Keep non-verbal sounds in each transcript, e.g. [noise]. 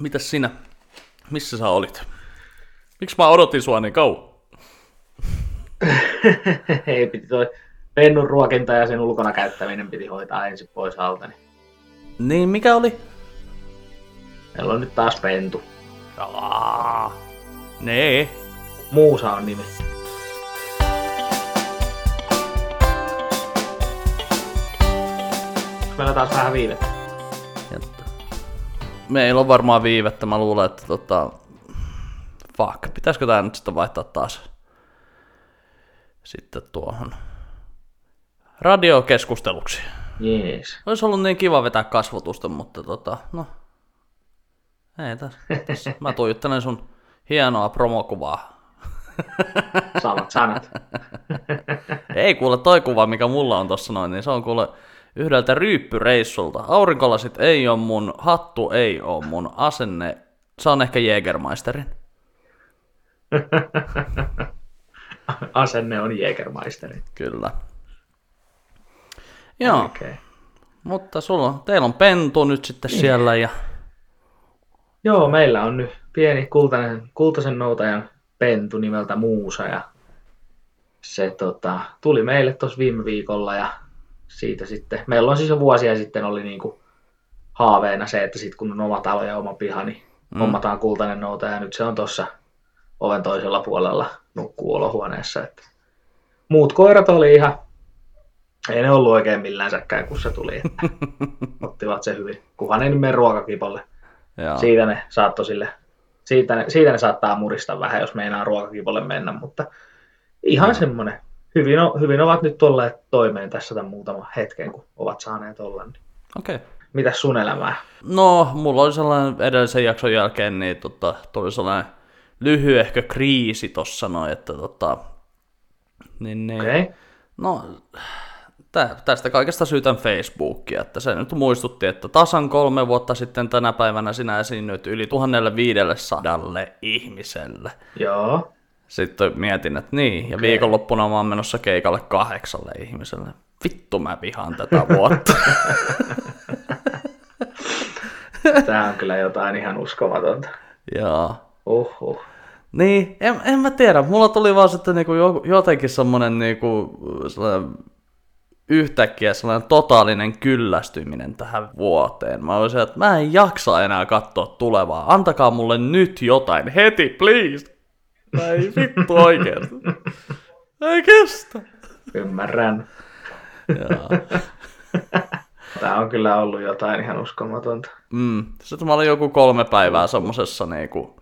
Mitäs sinä? Missä sä olit? Miksi mä odotin sua niin kauan? [laughs] Ei, piti toi pennun ruokinta ja sen ulkona käyttäminen piti hoitaa ensin pois alta. Niin Niin, mikä oli? meillä on nyt taas pentu. Aa, nee. Muusa on nimi. Meillä taas vähän viivettä. Meillä on varmaan viivettä, mä luulen, että tota... Fuck, pitäisikö tää nyt sitten vaihtaa taas sitten tuohon radiokeskusteluksi. Jees. Olisi ollut niin kiva vetää kasvotusta, mutta tota, no... Ei tässä. tässä. Mä tuijottelen sun hienoa promokuvaa. Samat sanat. Ei kuule toi kuva, mikä mulla on tossa noin, niin se on kuule yhdeltä ryyppyreissulta. Aurinkolasit ei on mun, hattu ei oo mun, asenne, se on ehkä Jägermeisterin. [laughs] Asenne on Jägermeisteri. Kyllä. Joo. Okay. mutta sulla teillä on pentu nyt sitten siellä ja Joo, meillä on nyt pieni kultainen, kultaisen noutajan pentu nimeltä Muusa ja se tota, tuli meille tuossa viime viikolla ja siitä sitten, meillä on siis jo vuosia sitten oli niinku haaveena se, että sit kun on oma talo ja oma piha, niin mm. hommataan kultainen noutaja ja nyt se on tuossa oven toisella puolella nukkuu olohuoneessa. Että muut koirat oli ihan, ei ne ollut oikein millään säkkään, kun se tuli. Että [laughs] ottivat se hyvin, kunhan ei nyt mene ruokakipolle. Joo. Siitä ne saattoi sille, siitä ne, siitä ne saattaa murista vähän, jos meinaa ruokakipolle mennä, mutta ihan semmoinen. Hyvin, o- hyvin ovat nyt tulleet toimeen tässä tämän muutaman hetken, kun ovat saaneet olla. Niin. Okei. Okay. Mitäs sun elämää? No, mulla oli sellainen edellisen jakson jälkeen, niin tota, tuli sellainen lyhyehkö kriisi tossa noin, että tota, niin, niin. Okay. no, tä, tästä kaikesta syytän Facebookia, että se nyt muistutti, että tasan kolme vuotta sitten tänä päivänä sinä esiinnyit yli 1500 ihmiselle. Joo. Sitten mietin, että niin, ja okay. viikonloppuna mä oon menossa keikalle kahdeksalle ihmiselle. Vittu mä vihaan tätä vuotta. [laughs] Tää on kyllä jotain ihan uskomatonta. Joo. Uhuh. Niin, en, en mä tiedä. Mulla tuli vaan sitten niinku jo- jotenkin semmonen niinku sellainen yhtäkkiä sellainen totaalinen kyllästyminen tähän vuoteen. Mä olisin, että mä en jaksa enää katsoa tulevaa. Antakaa mulle nyt jotain. Heti, please. Ei vittu oikeesti. Ei kestä. Ymmärrän. Joo. [laughs] Tää on kyllä ollut jotain ihan uskomatonta. Mm. Sitten mä olin joku kolme päivää semmosessa niinku,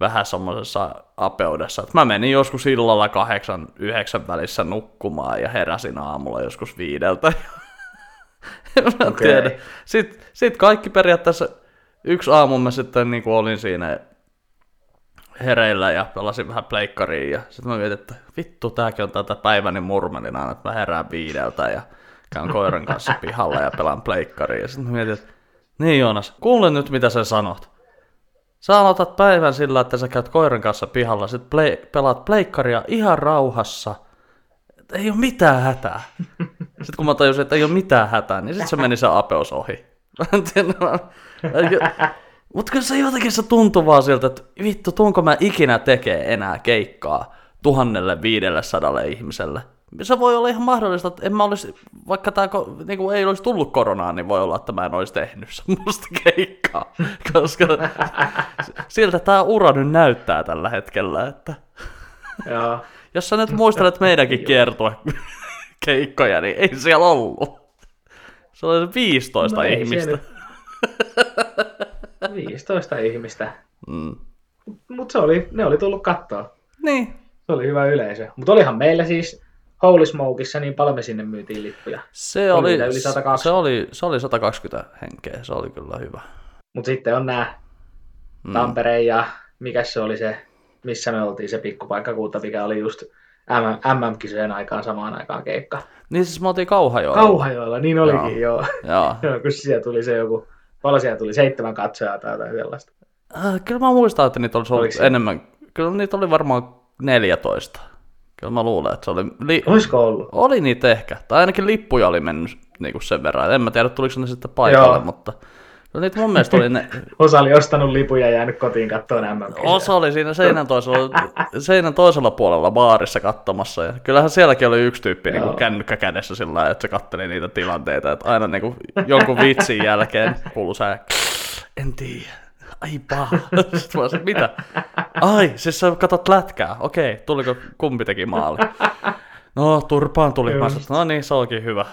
vähän semmosessa apeudessa. mä menin joskus illalla kahdeksan, yhdeksän välissä nukkumaan ja heräsin aamulla joskus viideltä. [laughs] mä tiedä. Sitten sit kaikki periaatteessa, yksi aamu mä sitten niinku olin siinä hereillä ja pelasin vähän pleikkariin ja sitten mä mietin, että vittu tääkin on tätä päiväni murmelina, että mä herään viideltä ja käyn koiran kanssa pihalla ja pelaan pleikkariin. Ja sitten mä mietin, että niin Joonas, kuule nyt mitä sä sanot. Sä aloitat päivän sillä, että sä käyt koiran kanssa pihalla, sit play, pelaat pleikkaria ihan rauhassa. Ei ole mitään hätää. Sitten kun mä tajusin, että ei ole mitään hätää, niin sitten se meni se apeus ohi. [laughs] Mutta kyllä se jotenkin se tuntuu vaan siltä, että vittu, tuunko mä ikinä tekee enää keikkaa tuhannelle viidelle ihmiselle. Se voi olla ihan mahdollista, että en mä olisi, vaikka tämä niin ei olisi tullut koronaa, niin voi olla, että mä en olisi tehnyt semmoista [laughs] keikkaa. Koska siltä tämä ura nyt näyttää tällä hetkellä, että [laughs] Joo. jos sä nyt muistelet meidänkin [laughs] kiertue keikkoja, niin ei siellä ollut. Se oli 15 No ihmistä. siellä 15 ihmistä. Mm. Mutta se oli, ne oli tullut kattoa. Niin, Se oli hyvä yleisö. Mutta olihan meillä siis Holy Smokeissa niin paljon me sinne myytiin lippuja. Se Oli oli, yli 120. se, oli, se oli 120 henkeä, se oli kyllä hyvä. Mutta sitten on nämä Mm. Tampere ja mikä se oli se, missä me oltiin se pikkupaikkakunta, mikä oli just MM, MM-kisojen aikaan samaan aikaan keikka. Niin siis me oltiin Kauhajoella. Kauhajoella, niin olikin joo. Joo. joo. [laughs] kun siellä tuli se joku, paljon siellä tuli, seitsemän katsojaa tai jotain sellaista. Äh, kyllä mä muistan, että niitä olisi ollut Oliko se? enemmän. Kyllä niitä oli varmaan 14. Kyllä mä luulen, että se oli... Li... Olisiko ollut? Oli niitä ehkä. Tai ainakin lippuja oli mennyt niin kuin sen verran. En mä tiedä, tuliko ne sitten paikalle, Joo. mutta No niitä mun mielestä oli ne, [laughs] Osa oli ostanut lipuja ja jäänyt kotiin katsomaan mm osa oli siinä seinän toisella, seinän toisella puolella baarissa katsomassa. Ja kyllähän sielläkin oli yksi tyyppi niin kännykkä kädessä sillä lailla, että se katteli niitä tilanteita. Että aina niin kuin jonkun vitsin jälkeen kuuluu se, en tiedä. Ai paha. [laughs] Sitten mä sanoin, mitä? Ai, siis sä katot lätkää. Okei, tuliko kumpi teki maali? No, turpaan tuli. Mä sanoin, no niin, se onkin hyvä.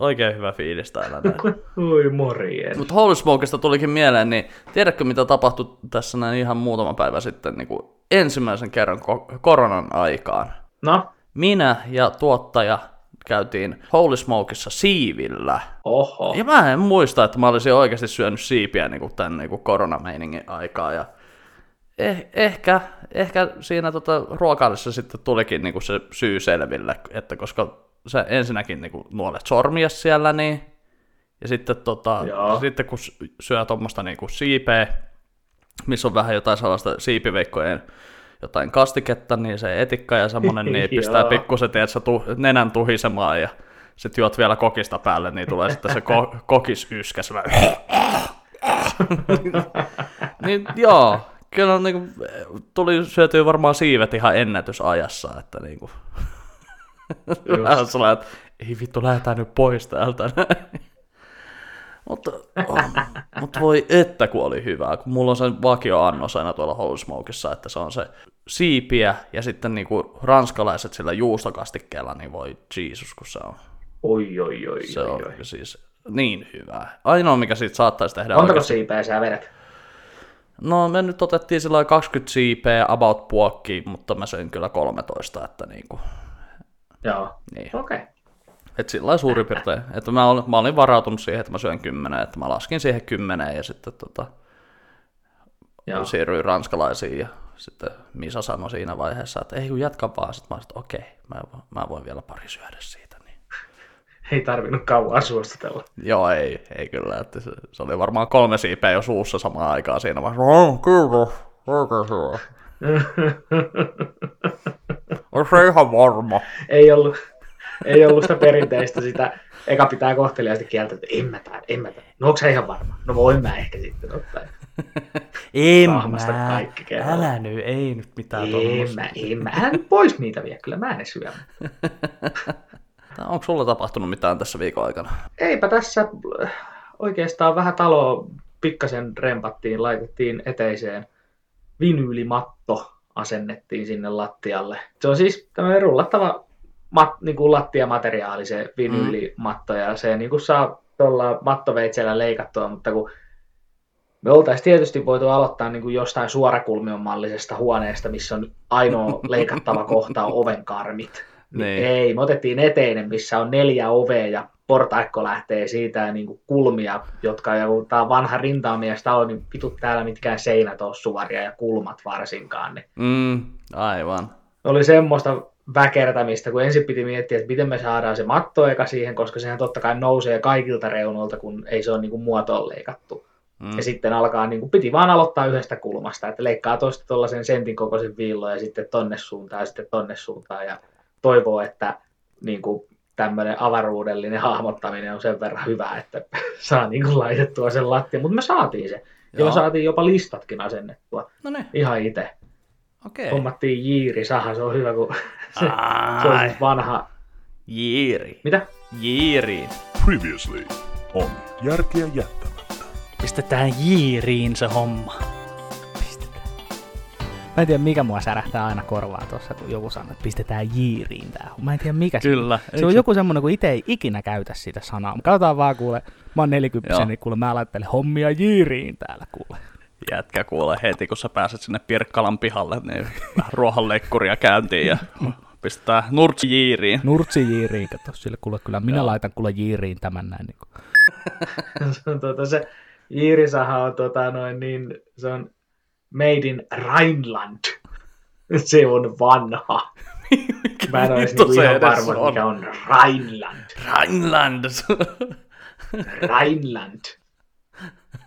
Oikein hyvä fiilis täällä näin. Ui morjens. Mutta Holy Smokesta tulikin mieleen, niin tiedätkö mitä tapahtui tässä näin ihan muutama päivä sitten niin kuin ensimmäisen kerran ko- koronan aikaan? No, Minä ja tuottaja käytiin Holy Smokessa siivillä. oho. Ja mä en muista, että mä olisin oikeasti syönyt siipiä niin kuin tämän niin kuin koronameiningin aikaa. Ja eh, ehkä, ehkä siinä tota, ruokailissa sitten tulikin niin kuin se syy selville, että koska sä ensinnäkin niin kuin nuolet sormia siellä, niin ja sitten, tota, Joo. sitten kun syö tuommoista niinku siipeä, missä on vähän jotain sellaista siipiveikkojen jotain kastiketta, niin se etikka ja semmonen, niin [laughs] pistää pikkusen tiedätkö, tu, nenän tuhisemaan ja sitten juot vielä kokista päälle, niin tulee sitten se ko, [laughs] kokisyskä sellainen. [laughs] niin joo, kyllä niinku, tuli syötyä varmaan siivet ihan ennätysajassa, että niinku, vähän sellainen, että ei vittu, lähdetään nyt pois täältä. mutta, oh, mutta voi että kun oli hyvää, kun mulla on se vakioannos aina tuolla Holy Smokeissa, että se on se siipiä ja sitten niinku ranskalaiset sillä juustokastikkeella, niin voi Jeesus, kun se on, Oi, oi, oi, se oi, on oi. siis niin hyvää. Ainoa, mikä siitä saattaisi tehdä Montako oikeasti- siipeä sä vedät? No me nyt otettiin sillä lailla 20 siipeä, about puokki, mutta mä söin kyllä 13, että niinku, Joo. niin. Okei. Okay. Että sillä suurin piirtein, että mä olin, mä olin varautunut siihen, että mä syön kymmenen, että mä laskin siihen kymmeneen ja sitten tota, Joo. siirryin ranskalaisiin ja sitten Misa sanoi siinä vaiheessa, että ei kun jatka vaan, sitten mä olin, että okei, mä, mä voin vielä pari syödä siitä. Niin. [laughs] Ei tarvinnut kauan suostutella. Joo, ei, ei kyllä, että se, se, oli varmaan kolme siipeä jo suussa samaan aikaan siinä vaiheessa. Kyllä, oikein. [laughs] On se ihan varma. ei ollut, ei ollut sitä perinteistä sitä, eka pitää kohteliaasti kieltä, että en mä tää, en mä tää. No onko se ihan varma? No voin mä ehkä sitten ottaa. En Tahmasta kaikki kerralla. älä nyt, ei nyt mitään En tuommoista. mä, en mä. Hän pois niitä vie, kyllä mä ne syön. [laughs] Onko sulla tapahtunut mitään tässä viikon aikana? Eipä tässä oikeastaan vähän taloa pikkasen rempattiin, laitettiin eteiseen vinyylimatto asennettiin sinne lattialle. Se on siis tämmöinen rullattava mat, niin kuin lattiamateriaali, se vinyylimatto, ja se niin kuin saa tuolla mattoveitsellä leikattua, mutta kun me oltaisiin tietysti voitu aloittaa niin kuin jostain suorakulmion mallisesta huoneesta, missä on ainoa [laughs] leikattava kohta on ovenkarmit. Niin. Niin. Ei, me otettiin eteinen, missä on neljä ovea ja portaikko lähtee siitä ja niin kuin kulmia, jotka tää on vanha rintaamies talo, niin vitut täällä mitkään seinät on suoria ja kulmat varsinkaan. Niin Mm, aivan. oli semmoista väkertämistä, kun ensin piti miettiä, että miten me saadaan se matto eka siihen, koska sehän totta kai nousee kaikilta reunoilta, kun ei se ole niin kuin muotoon leikattu. Mm. Ja sitten alkaa, niin kuin, piti vaan aloittaa yhdestä kulmasta, että leikkaa tuosta tuollaisen sentin kokoisen viillon ja sitten tonne suuntaan ja sitten tonne suuntaan ja toivoo, että niin kuin, tämmöinen avaruudellinen hahmottaminen on sen verran hyvä, että [laughs] saa niin kuin, laitettua sen lattia. Mutta me saatiin se. Ja me Joo. saatiin jopa listatkin asennettua No niin, ihan itse. okei. Hommattiin jiiri, saha, se on hyvä, kun [laughs] se, se on siis vanha. jiiri. Mitä? Jiiri. Previously on Järkeä jättämättä. Pistetään jiiriin se homma. Mä en tiedä, mikä mua särähtää aina korvaan tuossa, kun joku sanoo, että pistetään jiiriin tää. Mä en tiedä, mikä se Kyllä. Se on joku semmonen, kun itse ei ikinä käytä sitä sanaa. Katsotaan vaan kuule, mä oon 40 Joo. niin kuule mä laittelen hommia jiiriin täällä kuule. Jätkä kuule heti, kun sä pääset sinne Pirkkalan pihalle, niin vähän ruohonleikkuria käyntiin ja pistetään nurtsi jiiriin. Nurtsi jiiriin, kato sille kuule kyllä, minä Joo. laitan kuule jiiriin tämän näin. Niin kuin. [laughs] se, on, tuota, se jiirisaha on, tota, noin, niin, se on made in Rhineland. [laughs] Se on vanha. Mä en olisi vittu niinku ihan varma, on? mikä on Rhineland. Rhineland. Rhineland.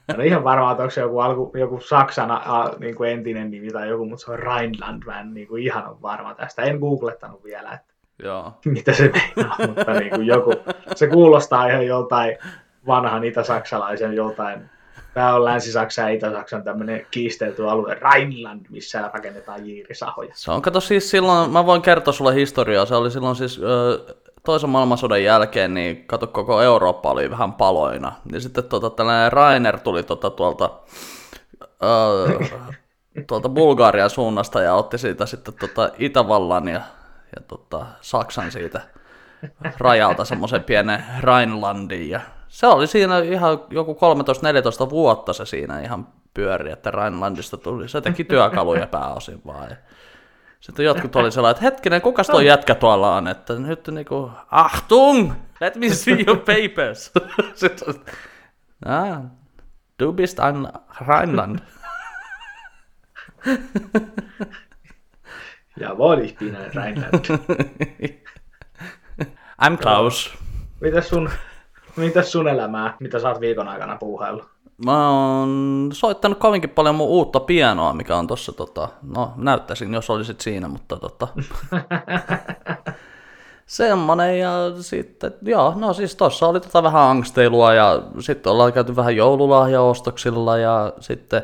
Mä en ole ihan varma, että onko se joku, alku, joku Saksan a, niin kuin entinen nimi tai joku, mutta se on Rhineland. Mä en niin kuin ihan ole varma tästä. En googlettanut vielä, että Joo. mitä se meinaa, mutta niin kuin joku, se kuulostaa ihan joltain vanhan itä-saksalaisen joltain Tämä on Länsi-Saksa ja Itä-Saksan tämmöinen kiistelty alue, Rheinland, missä rakennetaan jiirisahoja. Se on, kato siis silloin, mä voin kertoa sulle historiaa, se oli silloin siis ö, toisen maailmansodan jälkeen, niin kato koko Eurooppa oli vähän paloina. Ja sitten tota, tällainen Rainer tuli tota, tuolta, ö, [laughs] tuolta Bulgarian suunnasta ja otti siitä sitten tota, Itävallan ja, ja tota, Saksan siitä rajalta semmoisen pienen Rheinlandin. Ja se oli siinä ihan joku 13-14 vuotta se siinä ihan pyöri, että Rheinlandista tuli. Se teki työkaluja pääosin vaan. Ja sitten jotkut oli sellainen, että hetkinen, kuka tuo jätkä tuolla on, että nyt niinku, Achtung! Let me see your papers! [laughs] Sitten, ah, du bist ein Rheinland. [laughs] Ja ich bin ein Rheinland. [laughs] I'm Klaus. Mitäs sun, mitäs sun elämää, mitä sä oot viikon aikana puuhaillut? Mä oon soittanut kovinkin paljon mun uutta pianoa, mikä on tossa, tota, no näyttäisin, jos olisit siinä, mutta tota, [laughs] semmonen ja sitten, joo, no siis tossa oli tota vähän angsteilua ja sitten ollaan käyty vähän joululahjaostoksilla ja sitten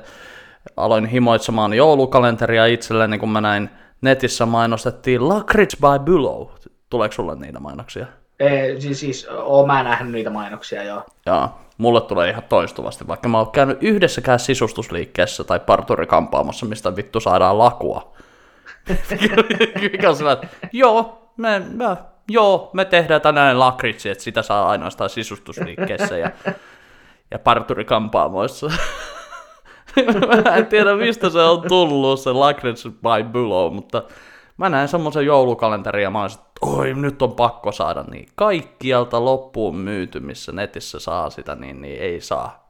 aloin himoitsemaan joulukalenteria itselleni, kun mä näin netissä mainostettiin Lakrits by Bülow. Tuleeko sulle niitä mainoksia? Ee, siis, siis oon mä nähnyt niitä mainoksia joo. Joo, mulle tulee ihan toistuvasti, vaikka mä oon käynyt yhdessäkään sisustusliikkeessä tai parturikampaamossa, mistä vittu saadaan lakua. Mikä on että joo, me, me, joo, me tehdään tänään lakritsi, että sitä saa ainoastaan sisustusliikkeessä ja, ja parturikampaamoissa. mä en tiedä, mistä se on tullut, se Lakrits by Bulow, mutta mä näin semmoisen joulukalenterin ja mä olisin, että oi, nyt on pakko saada niin. Kaikkialta loppuun myyty, missä netissä saa sitä, niin, niin ei saa.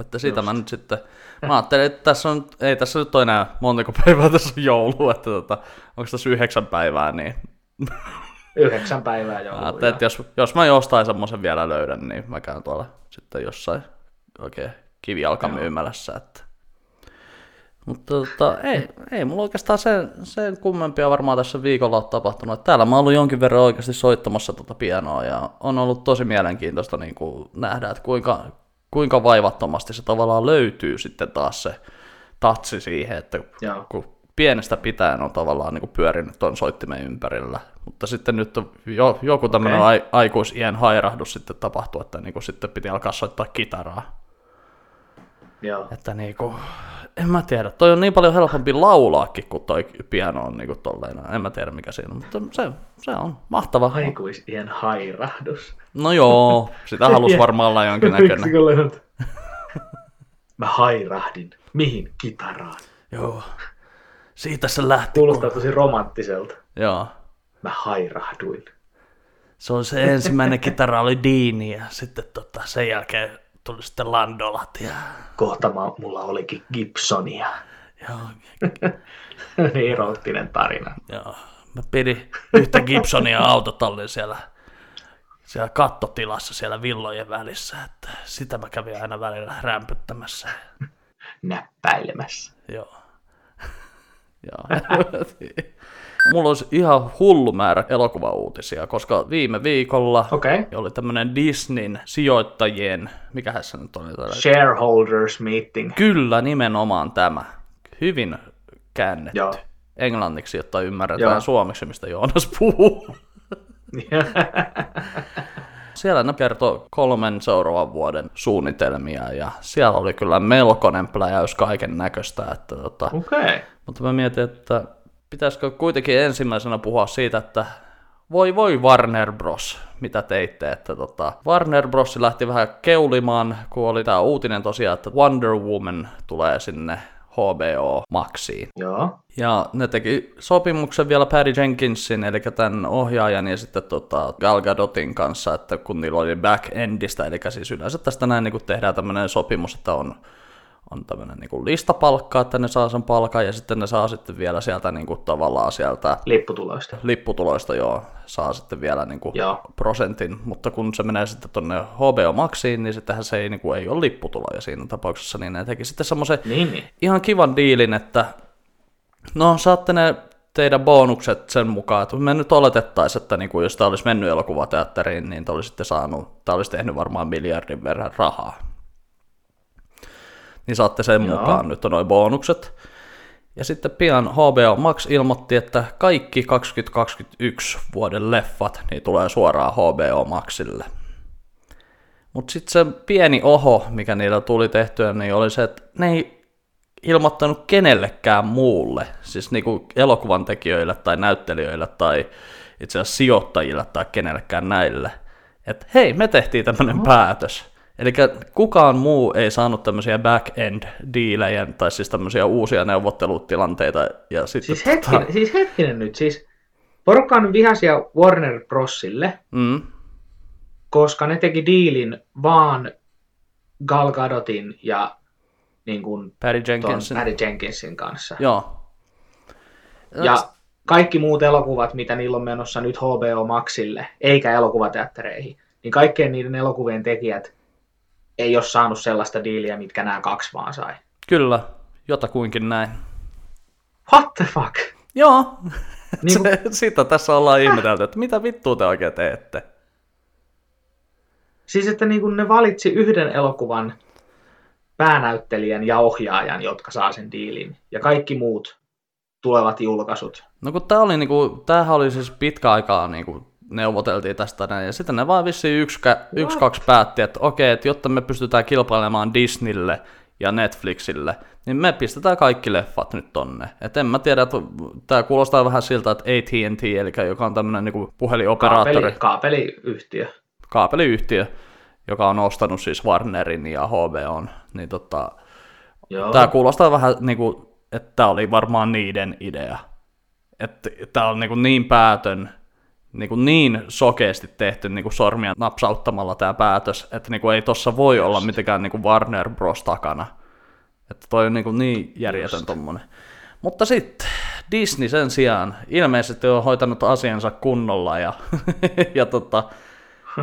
Että siitä Just. mä nyt sitten, mä ajattelin, että tässä on, ei tässä nyt ole enää montako päivää tässä on joulu, että tota, onko tässä yhdeksän päivää, niin [laughs] Yhdeksän päivää mä joulua. ajattelin, että jos, jos mä jostain semmoisen vielä löydän, niin mä käyn tuolla sitten jossain oikein kivijalkamyymälässä, että mutta tota, ei, ei mulla oikeastaan sen, sen kummempia varmaan tässä viikolla ole tapahtunut. Että täällä mä oon ollut jonkin verran oikeasti soittamassa tuota pianoa ja on ollut tosi mielenkiintoista niin kuin nähdä, että kuinka, kuinka vaivattomasti se tavallaan löytyy sitten taas se tatsi siihen, että Joo. kun pienestä pitäen on tavallaan niin kuin pyörinyt tuon soittimen ympärillä. Mutta sitten nyt on jo, joku tämmöinen okay. aikuisien hairahdus sitten tapahtui, että niin kuin sitten piti alkaa soittaa kitaraa. Joo. Että niinku, en mä tiedä, toi on niin paljon helpompi laulaakin, kun toi piano on niinku tolleen, en mä tiedä mikä siinä on, mutta se, se on mahtava. Aikuisien hairahdus. No joo, sitä [laughs] halus varmaan olla jonkinnäköinen. Mä hairahdin. Mihin? Kitaraan. Joo, siitä se lähti. Kuulostaa tosi romanttiselta. Joo, Mä hairahduin. se on se ensimmäinen [laughs] kitara oli Deani ja sitten tota, sen jälkeen tuli sitten Landolat ja Kohta mä, mulla olikin Gibsonia. joo, [laughs] niin erottinen tarina. Joo, mä pidin yhtä Gibsonia autotallin siellä, siellä kattotilassa siellä villojen välissä, että sitä mä kävin aina välillä rämpyttämässä. Näppäilemässä. Joo. [laughs] Joo. [laughs] Mulla olisi ihan hullu määrä elokuvauutisia, koska viime viikolla. Okay. oli tämmönen Disneyn sijoittajien, mikähän se nyt oli? Shareholders meeting. Kyllä, nimenomaan tämä. Hyvin käännetty. Joo. Englanniksi, jotta ymmärretään Joo. suomeksi, mistä Joonas puhuu. [laughs] Siellä ne kertoi kolmen seuraavan vuoden suunnitelmia ja siellä oli kyllä melkoinen pläjäys kaiken näköistä. Että tota. Okay. mutta mä mietin, että pitäisikö kuitenkin ensimmäisenä puhua siitä, että voi voi Warner Bros, mitä teitte, että tota, Warner Bros lähti vähän keulimaan, kun oli tää uutinen tosiaan, että Wonder Woman tulee sinne HBO Maxiin. Joo. Ja ne teki sopimuksen vielä Patty Jenkinsin, eli tämän ohjaajan ja sitten tota Gal Gadotin kanssa, että kun niillä oli back-endistä, eli siis yleensä tästä näin niin tehdään tämmöinen sopimus, että on, on tämmöinen niin listapalkka, että ne saa sen palkan, ja sitten ne saa sitten vielä sieltä niin kuin tavallaan sieltä Lipputuloista. lipputuloista joo, saa sitten vielä niin kuin Joo. prosentin, mutta kun se menee sitten tuonne HBO Maxiin, niin sittenhän se ei, niin kuin, ei ole lipputuloja siinä tapauksessa, niin ne teki sitten semmoisen Niin, niin. ihan kivan diilin, että no saatte ne teidän bonukset sen mukaan, että me nyt oletettaisiin, että niin kuin, jos tämä olisi mennyt elokuvateatteriin, niin te olisitte saanut, tämä olisi tehnyt varmaan miljardin verran rahaa. Niin saatte sen Joo. mukaan nyt on noin bonukset. Ja sitten pian HBO Max ilmoitti, että kaikki 2021 vuoden leffat niin tulee suoraan HBO Maxille. Mutta sitten se pieni oho, mikä niillä tuli tehtyä, niin oli se, että ne ei ilmoittanut kenellekään muulle, siis niinku elokuvan tekijöille tai näyttelijöille tai itse asiassa sijoittajille tai kenellekään näille, että hei, me tehtiin tämmöinen päätös. Eli kukaan muu ei saanut tämmöisiä back-end diilejä tai siis tämmöisiä uusia neuvottelutilanteita. Ja sitten, Siis hetkinen, siis hetkinen nyt, siis porukka on vihaisia Warner Brosille, Mm, koska ne teki diilin vaan Gal Gadotin ja niin kuin Patty Jenkinsin. Patty Jenkinsin kanssa. Joo. Ja kaikki muut elokuvat, mitä niillä on menossa nyt HBO Maxille, eikä elokuvateattereihin, niin kaikkien niiden elokuvien tekijät ei ole saanut sellaista diiliä, mitkä nämä kaksi vaan sai. Kyllä, jotakuinkin näin. What the fuck? Joo, [laughs] Niin kuin, se, sitä tässä ollaan ihmetelty, että mitä vittua te oikein teette. siis että niin kuin ne valitsi yhden elokuvan päänäyttelijän ja ohjaajan, jotka saa sen diilin, ja kaikki muut tulevat julkaisut. No kun tää oli niinku, tämähän oli siis pitkä aikaa niinku neuvoteltiin tästä näin, ja sitten ne vaan vissiin yksi, yksi kaksi päätti, että okei, että jotta me pystytään kilpailemaan Disneylle ja Netflixille, niin me pistetään kaikki leffat nyt tonne. Et en mä tiedä, että tää kuulostaa vähän siltä, että AT&T, eli joka on tämmönen niinku puhelinoperaattori, Kaapeli, kaapeliyhtiö. kaapeliyhtiö, joka on ostanut siis Warnerin ja HBOn, niin tota. Tämä kuulostaa vähän niin kuin, että tämä oli varmaan niiden idea. Että tämä on niin, niin päätön, niin, kuin niin sokeasti tehty niin kuin sormia napsauttamalla tämä päätös, että niin kuin ei tuossa voi olla mitenkään niin kuin Warner Bros. takana. Että toi on niin, kuin niin järjetön tommonen. Mutta sitten Disney sen sijaan ilmeisesti on hoitanut asiansa kunnolla ja, [laughs] ja tota,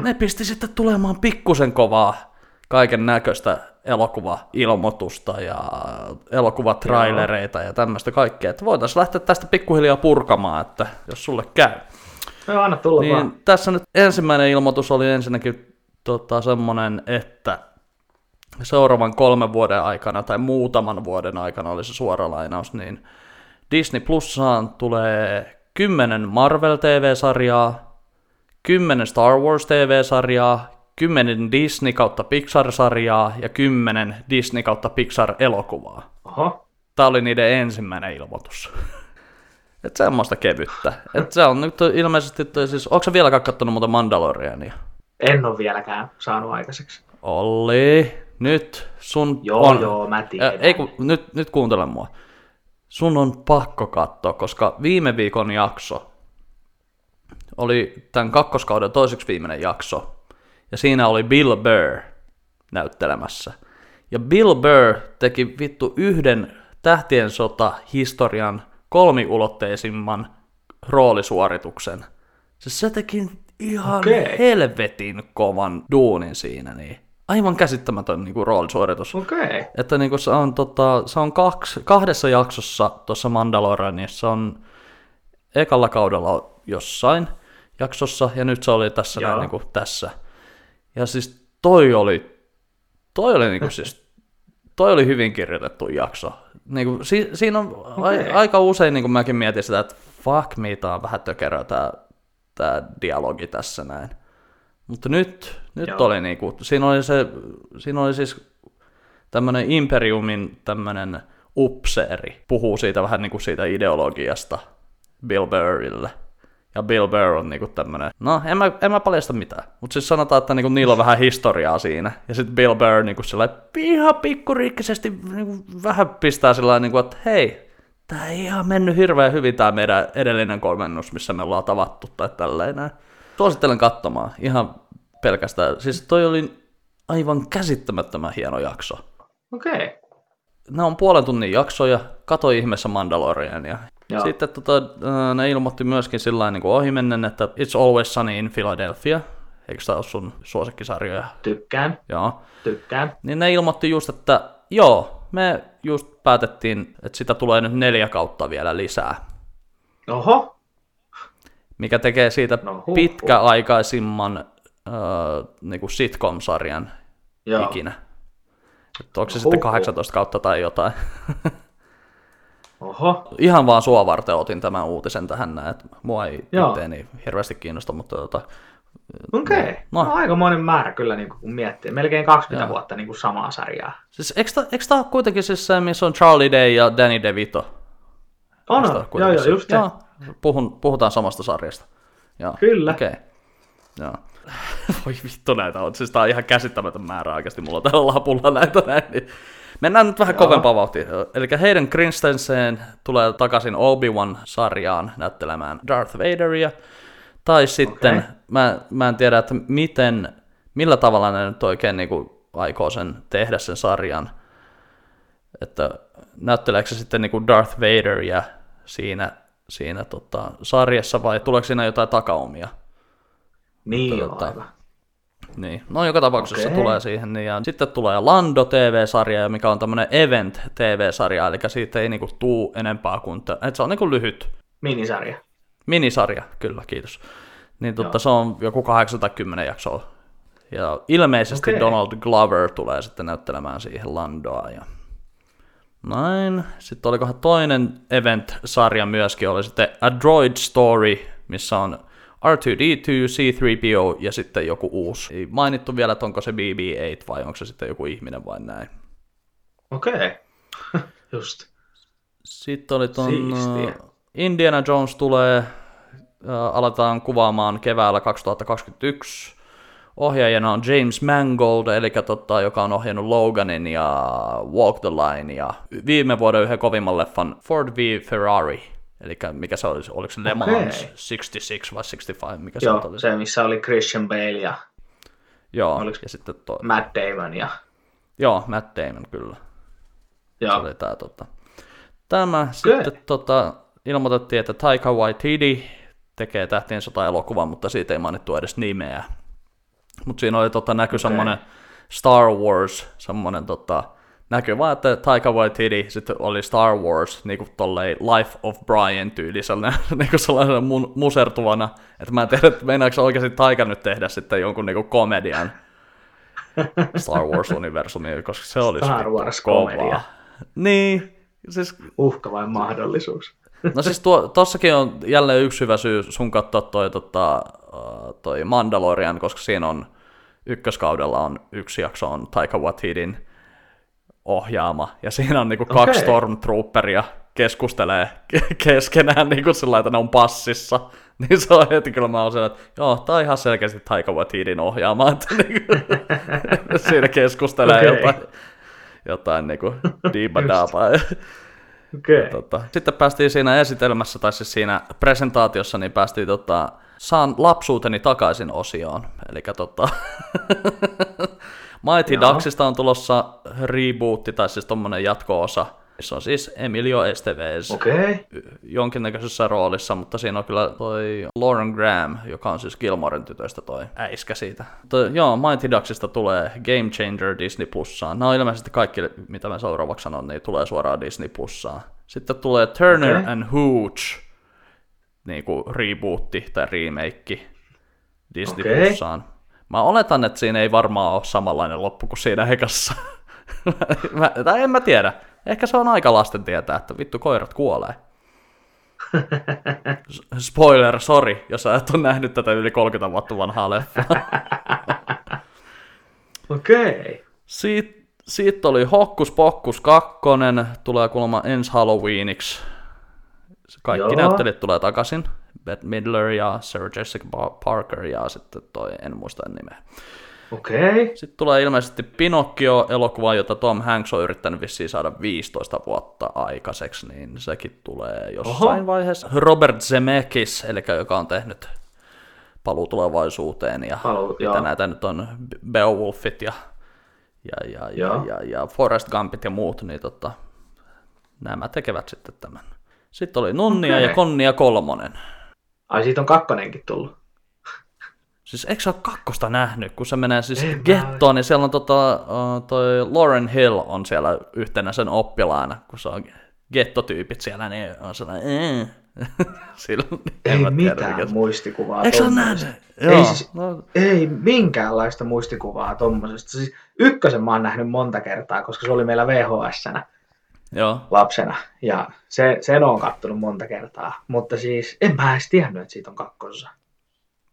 ne pisti sitten tulemaan pikkusen kovaa kaiken näköistä elokuva-ilmoitusta ja elokuvatrailereita ja tämmöistä kaikkea. Että voitaisiin lähteä tästä pikkuhiljaa purkamaan, että jos sulle käy. No, anna tulla Niin vaan. tässä nyt ensimmäinen ilmoitus oli ensinnäkin tota, semmoinen, että seuraavan kolmen vuoden aikana tai muutaman vuoden aikana oli se suora lainaus, niin Disney Plussaan tulee 10 Marvel TV-sarjaa, 10 Star Wars TV-sarjaa, 10 Disney kautta Pixar-sarjaa ja 10 Disney kautta Pixar-elokuvaa. Oho. Tämä oli niiden ensimmäinen ilmoitus. Et semmoista kevyttä. Et se on nyt ilmeisesti, toi siis, onko sä vieläkään kattonut muuta Mandaloriania? En ole vieläkään saanut aikaiseksi. Olli, nyt sun Joo, on... joo, mä tiedän. ei kun, nyt, nyt kuuntele mua. Sun on pakko katsoa, koska viime viikon jakso oli tämän kakkoskauden toiseksi viimeinen jakso. Ja siinä oli Bill Burr näyttelemässä. Ja Bill Burr teki vittu yhden tähtien sota historian kolmiulotteisimman roolisuorituksen. Se, se teki ihan Okei. helvetin kovan duunin siinä. Niin. Aivan käsittämätön niin kuin, roolisuoritus. Okay. Että niinku se on, tota, se on kaksi, kahdessa jaksossa tuossa Mandalorianissa on ekalla kaudella jossain jaksossa, ja nyt se oli tässä näin, Joo. niinku, tässä. Ja siis toi oli, toi oli niinku siis, toi oli hyvin kirjoitettu jakso. Niinku, si, siinä on Okei. a, aika usein niinku mäkin mietin sitä, että fuck me, tää on vähän tökerö tää, tää dialogi tässä näin. Mutta nyt, nyt Joo. oli niinku, siinä oli se, siinä oli siis tämmönen Imperiumin tämmönen upseeri puhuu siitä vähän niinku siitä ideologiasta Bill Burrille. Ja Bill Burr on niinku tämmönen, no en mä, en mä paljasta mitään, mutta siis sanotaan, että niinku niillä on vähän historiaa siinä. Ja sitten Bill Burr niinku sillä ihan pikkuriikkisesti niinku vähän pistää sillä niinku, että hei, tää ei ihan mennyt hirveän hyvin tää meidän edellinen komennus, missä me ollaan tavattu tai tälleen näin. Suosittelen katsomaan ihan pelkästään. Siis toi oli aivan käsittämättömän hieno jakso. Okei. Okay. Nämä on puolen tunnin jaksoja, kato ihmeessä Mandaloriania. Joo. Sitten tota, äh, ne ilmoitti myöskin sillä niin ohimennen, että It's Always Sunny in Philadelphia. Eikö tämä ole sun suosikkisarjoja? Tykkään. Joo. Tykkään. Niin ne ilmoitti just, että joo, me just päätettiin, että sitä tulee nyt neljä kautta vielä lisää. Oho. Mikä tekee siitä No, huh, huh. pitkäaikaisimman äh, niin kuin sitcom-sarjan Joo. ikinä. Että onko se sitten Oho. 18 kautta tai jotain. [laughs] Oho, Ihan vaan sua varten otin tämän uutisen tähän näin, että mua ei Joo. itteeni hirveästi kiinnosta, mutta tota, okei. Okay. No. No. aikamoinen määrä kyllä, niin kun miettii. Melkein 20 Joo. vuotta niin kuin samaa sarjaa. siis eikö tää ole kuitenkin siis se, missä on Charlie Day ja Danny DeVito? On, on. joo, joo, just se. Joo, puhun, puhutaan samasta sarjasta. Joo. Kyllä. Okei. Okay. Joo. [laughs] Voi vittu näitä on. Siis tää on ihan käsittämätön määrä oikeasti. Mulla on täällä lapulla näitä näin. Niin. Mennään nyt vähän Joo. kovempaa vauhtia. Eli Hayden Christensen tulee takaisin Obi-Wan-sarjaan näyttelemään Darth Vaderia. Tai sitten, Okei. mä, mä en tiedä, että miten, millä tavalla ne nyt oikein niin kuin, aikoo sen tehdä sen sarjan. Että näytteleekö se sitten niin kuin Darth Vaderia siinä, siinä tota, sarjassa vai tuleeko siinä jotain takaumia? Niin Tota, aivan. Niin, no joka tapauksessa Okei. tulee siihen. Niin, ja sitten tulee Lando TV-sarja, mikä on tämmönen Event TV-sarja, eli siitä ei niinku tuu enempää kuin, t- että se on niinku lyhyt Minisarja. minisarja, kyllä, kiitos. Niin Joo. totta, se on joku 80 jaksoa. Ja ilmeisesti Okei. Donald Glover tulee sitten näyttelemään siihen Landoa. Ja... Näin. Sitten olikohan toinen event-sarja myöskin, oli sitten A Droid Story, missä on R2-D2, C-3PO ja sitten joku uusi. Ei mainittu vielä, että onko se BB-8 vai onko se sitten joku ihminen vai näin. Okei. Okay. [laughs] just. Sitten oli ton Siistiä. uh, Indiana Jones tulee, uh, aletaan kuvaamaan keväällä 2021. Ohjaajana on James Mangold, eli tota, joka on ohjannut Loganin ja Walk the Line ja viime vuoden yhden kovimman leffan Ford v Ferrari. Eli mikä se oli, oliko se Le Mans Okei. 66 vai 65, mikä se Joo, nyt oli? se missä oli Christian Bale ja Joo, oliko- ja sitten toi, Matt Damon ja... joo, Matt Damon kyllä. Se Joo. oli tää, tota. Tämä sitten tota, ilmoitettiin, että Taika Waititi tekee Tähtien sota-elokuvan, mutta siitä ei mainittu edes nimeä. Mutta siinä oli tota, näky okay. semmoinen Star Wars, semmoinen tota, näkyy vaan, että Taika Waititi sitten oli Star Wars niin kuin tollei Life of Brian tyylisellä, [laughs] niin kuin sellaisena mun, musertuvana, että mä en tiedä, että meinaako oikeasti Taika nyt tehdä sitten jonkun niin kuin komedian [laughs] Star Wars-universumiin, koska se olisi Star Wars-komedia. Niin, siis, Uhka vai mahdollisuus? [laughs] no siis tuo, tossakin on jälleen yksi hyvä syy sun katsoa toi, tota, äh, toi Mandalorian, koska siinä on ykköskaudella on yksi jakso on Taika Waititin ohjaama, ja siinä on niinku kaksi Okei. Stormtrooperia keskustelee ke- keskenään niinku sillä lailla, että ne on passissa, [laughs] niin se on heti kyllä mä oon siellä, että joo, tää on ihan selkeästi Taika Waititin ohjaama, [laughs] että niinku, [laughs] siinä keskustelee Okei. jotain, jotain niinku diibadaapaa. Okei. Okay. Tota, sitten päästiin siinä esitelmässä, tai siis siinä presentaatiossa, niin päästiin tota, saan lapsuuteni takaisin osioon. Eli tota, Mighty Joo. Ducksista on tulossa rebootti, tai siis tommonen jatko-osa. Se on siis Emilio Estevez. Okay. jonkinnäköisessä roolissa, mutta siinä on kyllä toi Lauren Graham, joka on siis Gilmoren tytöistä toi äiskä siitä. Toi, joo, Mighty Ducksista tulee Game Changer Disney Plussaan. Nämä on ilmeisesti kaikki, mitä mä seuraavaksi sanon, niin tulee suoraan Disney Plussaan. Sitten tulee Turner Okei. and Hooch, niin kuin rebootti tai remake Disney Okei. Plussaan. Mä oletan, että siinä ei varmaan ole samanlainen loppu kuin siinä ekassa. [laughs] mä, tai en mä tiedä. Ehkä se on aika lasten tietää, että vittu koirat kuolee. [laughs] Spoiler, sorry, jos sä et ole nähnyt tätä yli 30 vuotta vanhaa leffaa. [laughs] Okei. Okay. Siit, siitä oli Hokkus Pokkus 2, tulee kuulemma ensi Halloweeniksi. Kaikki Joo. näyttelijät tulee takaisin. Bette Midler ja Sarah Jessica Parker ja sitten toi, en muista nimeä. Okei. Okay. Sitten tulee ilmeisesti Pinocchio-elokuva, jota Tom Hanks on yrittänyt vissiin saada 15 vuotta aikaiseksi, niin sekin tulee jossain Oho. vaiheessa. Robert Zemeckis, eli joka on tehnyt paluu tulevaisuuteen ja Paluu, mitä joo. näitä nyt on, Beowulfit ja, ja, ja, ja, Joo. ja, ja Forrest Gumpit ja muut, niin tota, nämä tekevät sitten tämän. Sitten oli Nunnia Okei. ja Konnia kolmonen. Ai siitä on kakkonenkin tullut. Siis eikö sä ole kakkosta nähnyt, kun se menee siis En gettoon, niin siellä on tota, toi Lauren Hill on siellä yhtenä sen oppilaana, kun se on gettotyypit siellä, niin on sellainen. Sillä, en [laughs] Ei mä tiedä, mitään mikä muistikuvaa. Eikö sä? Joo. Ei, siis, no, ei minkäänlaista muistikuvaa tommosesta. Siis ykkösen mä oon nähnyt monta kertaa, koska se oli meillä vhs Joo. lapsena. Ja se, sen on kattonut monta kertaa. Mutta siis en mä edes tiennyt, että siitä on kakkosa.